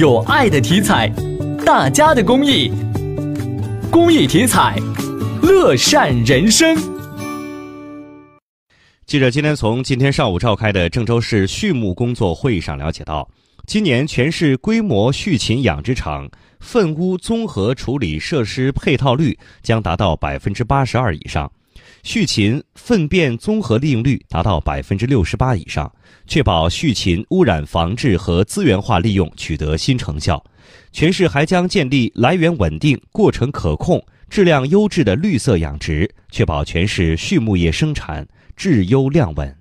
有爱的体彩，大家的公益，公益体彩，乐善人生。记者今天从今天上午召开的郑州市畜牧工作会议上了解到，今年全市规模畜禽养殖场粪污综合处理设施配套率将达到百分之八十二以上。畜禽粪便综合利用率达到百分之六十八以上，确保畜禽污染防治和资源化利用取得新成效。全市还将建立来源稳定、过程可控、质量优质的绿色养殖，确保全市畜牧业生产质优量稳。